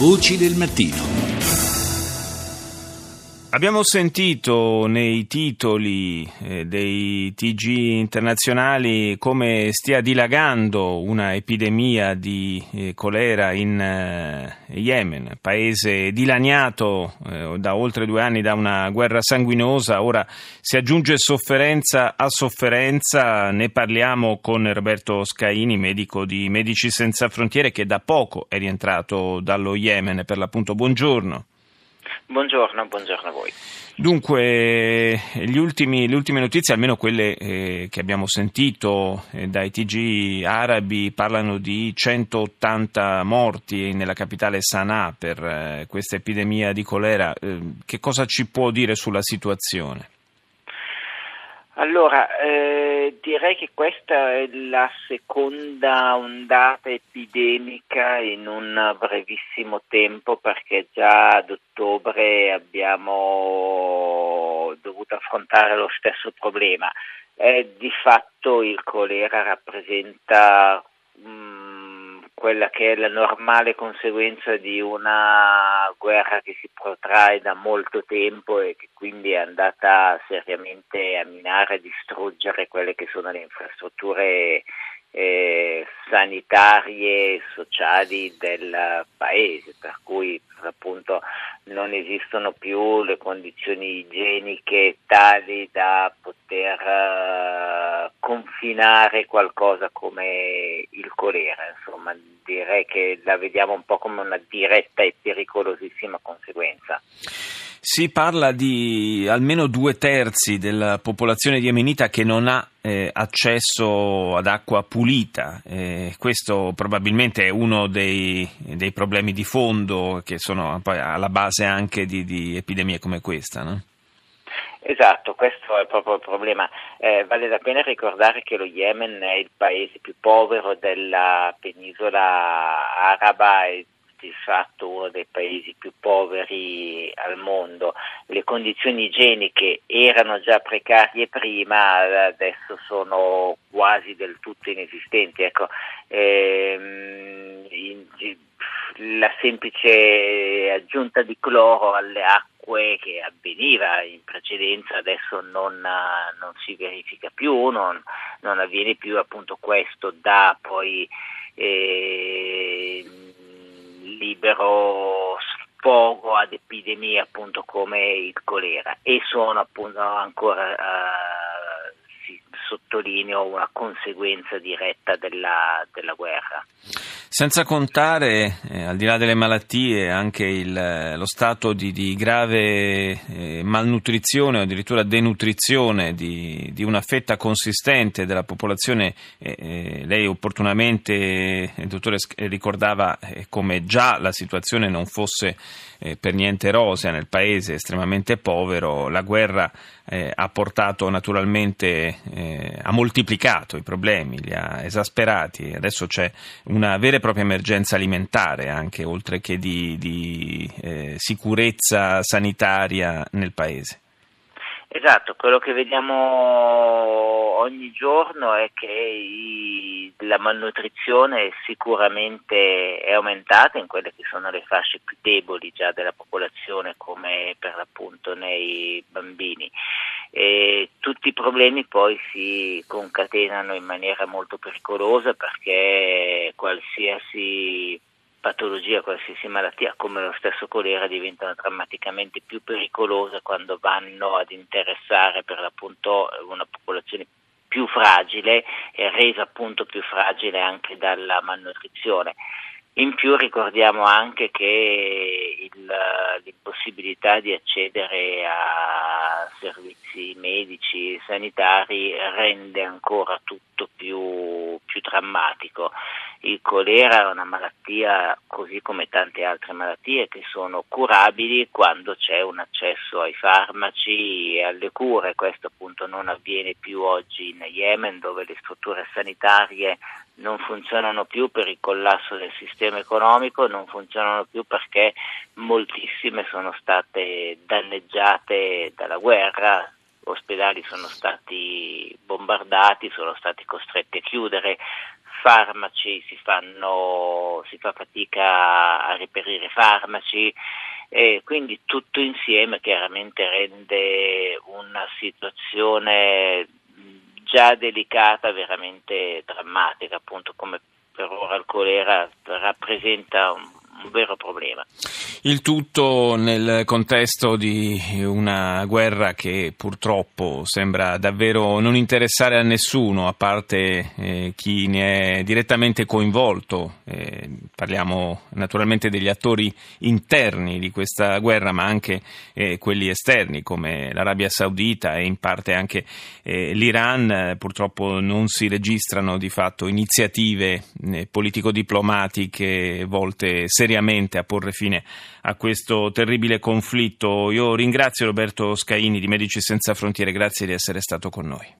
Voci del mattino. Abbiamo sentito nei titoli eh, dei TG internazionali come stia dilagando una epidemia di eh, colera in eh, Yemen, paese dilaniato da oltre due anni da una guerra sanguinosa. Ora si aggiunge sofferenza a sofferenza. Ne parliamo con Roberto Scaini, medico di Medici Senza Frontiere, che da poco è rientrato dallo Yemen. Per l'appunto, buongiorno. Buongiorno, buongiorno a voi. Dunque, ultimi, le ultime notizie, almeno quelle eh, che abbiamo sentito eh, dai TG arabi, parlano di 180 morti nella capitale Sana'a per eh, questa epidemia di colera. Eh, che cosa ci può dire sulla situazione? Allora, eh, direi che questa è la seconda ondata epidemica in un brevissimo tempo perché già ad ottobre abbiamo dovuto affrontare lo stesso problema. Eh, di fatto il colera rappresenta quella che è la normale conseguenza di una guerra che si protrae da molto tempo e che quindi è andata seriamente a minare e distruggere quelle che sono le infrastrutture eh, sanitarie e sociali del paese, per cui appunto non esistono più le condizioni igieniche tali da poter uh, confinare qualcosa come il colera, insomma direi che la vediamo un po' come una diretta e pericolosissima conseguenza. Si parla di almeno due terzi della popolazione yemenita che non ha eh, accesso ad acqua pulita. Eh, questo probabilmente è uno dei, dei, problemi di fondo che sono poi alla base anche di, di epidemie come questa. No? Esatto, questo è proprio il problema. Eh, vale la pena ricordare che lo Yemen è il paese più povero della penisola araba e di fatto uno dei paesi più poveri al mondo. Le condizioni igieniche erano già precarie prima, adesso sono quasi del tutto inesistenti. Ecco, ehm, in, la semplice aggiunta di cloro alle acque che avveniva in precedenza adesso non, non si verifica più, non, non, avviene più appunto questo da poi eh, libero sfogo ad epidemie appunto come il colera e sono appunto ancora si, sottolineo una conseguenza diretta della, della guerra. Senza contare, eh, al di là delle malattie, anche il, lo stato di, di grave eh, malnutrizione o addirittura denutrizione di, di, una fetta consistente della popolazione. Eh, eh lei opportunamente, eh, dottore, ricordava eh, come già la situazione non fosse per niente rosea nel paese estremamente povero. La guerra ha portato naturalmente, ha moltiplicato i problemi, li ha esasperati. Adesso c'è una vera e propria emergenza alimentare, anche oltre che di, di eh, sicurezza sanitaria nel paese. Esatto, quello che vediamo ogni giorno è che i, la malnutrizione sicuramente è aumentata in quelle che sono le fasce più deboli già della popolazione come per l'appunto nei bambini. E tutti i problemi poi si concatenano in maniera molto pericolosa perché qualsiasi patologia, qualsiasi malattia, come lo stesso colera, diventano drammaticamente più pericolose quando vanno ad interessare per l'appunto una popolazione più fragile e resa appunto più fragile anche dalla malnutrizione. In più ricordiamo anche che il, l'impossibilità di accedere a servizi medici e sanitari rende ancora tutto più, più drammatico. Il colera è una malattia, così come tante altre malattie, che sono curabili quando c'è un accesso ai farmaci e alle cure. Questo appunto non avviene più oggi in Yemen, dove le strutture sanitarie non funzionano più per il collasso del sistema economico, non funzionano più perché moltissime sono state danneggiate dalla guerra, ospedali sono stati bombardati, sono stati costretti a chiudere, farmaci, si, fanno, si fa fatica a reperire farmaci, e quindi tutto insieme chiaramente rende una situazione già delicata veramente drammatica, appunto come per ora il colera rappresenta un un vero problema. Il tutto nel contesto di una guerra che purtroppo sembra davvero non interessare a nessuno, a parte eh, chi ne è direttamente coinvolto. Eh, parliamo naturalmente degli attori interni di questa guerra, ma anche eh, quelli esterni come l'Arabia Saudita e in parte anche eh, l'Iran. Purtroppo non si registrano di fatto iniziative eh, politico-diplomatiche volte seriamente seriamente a porre fine a questo terribile conflitto. Io ringrazio Roberto Scaini di Medici Senza Frontiere, grazie di essere stato con noi.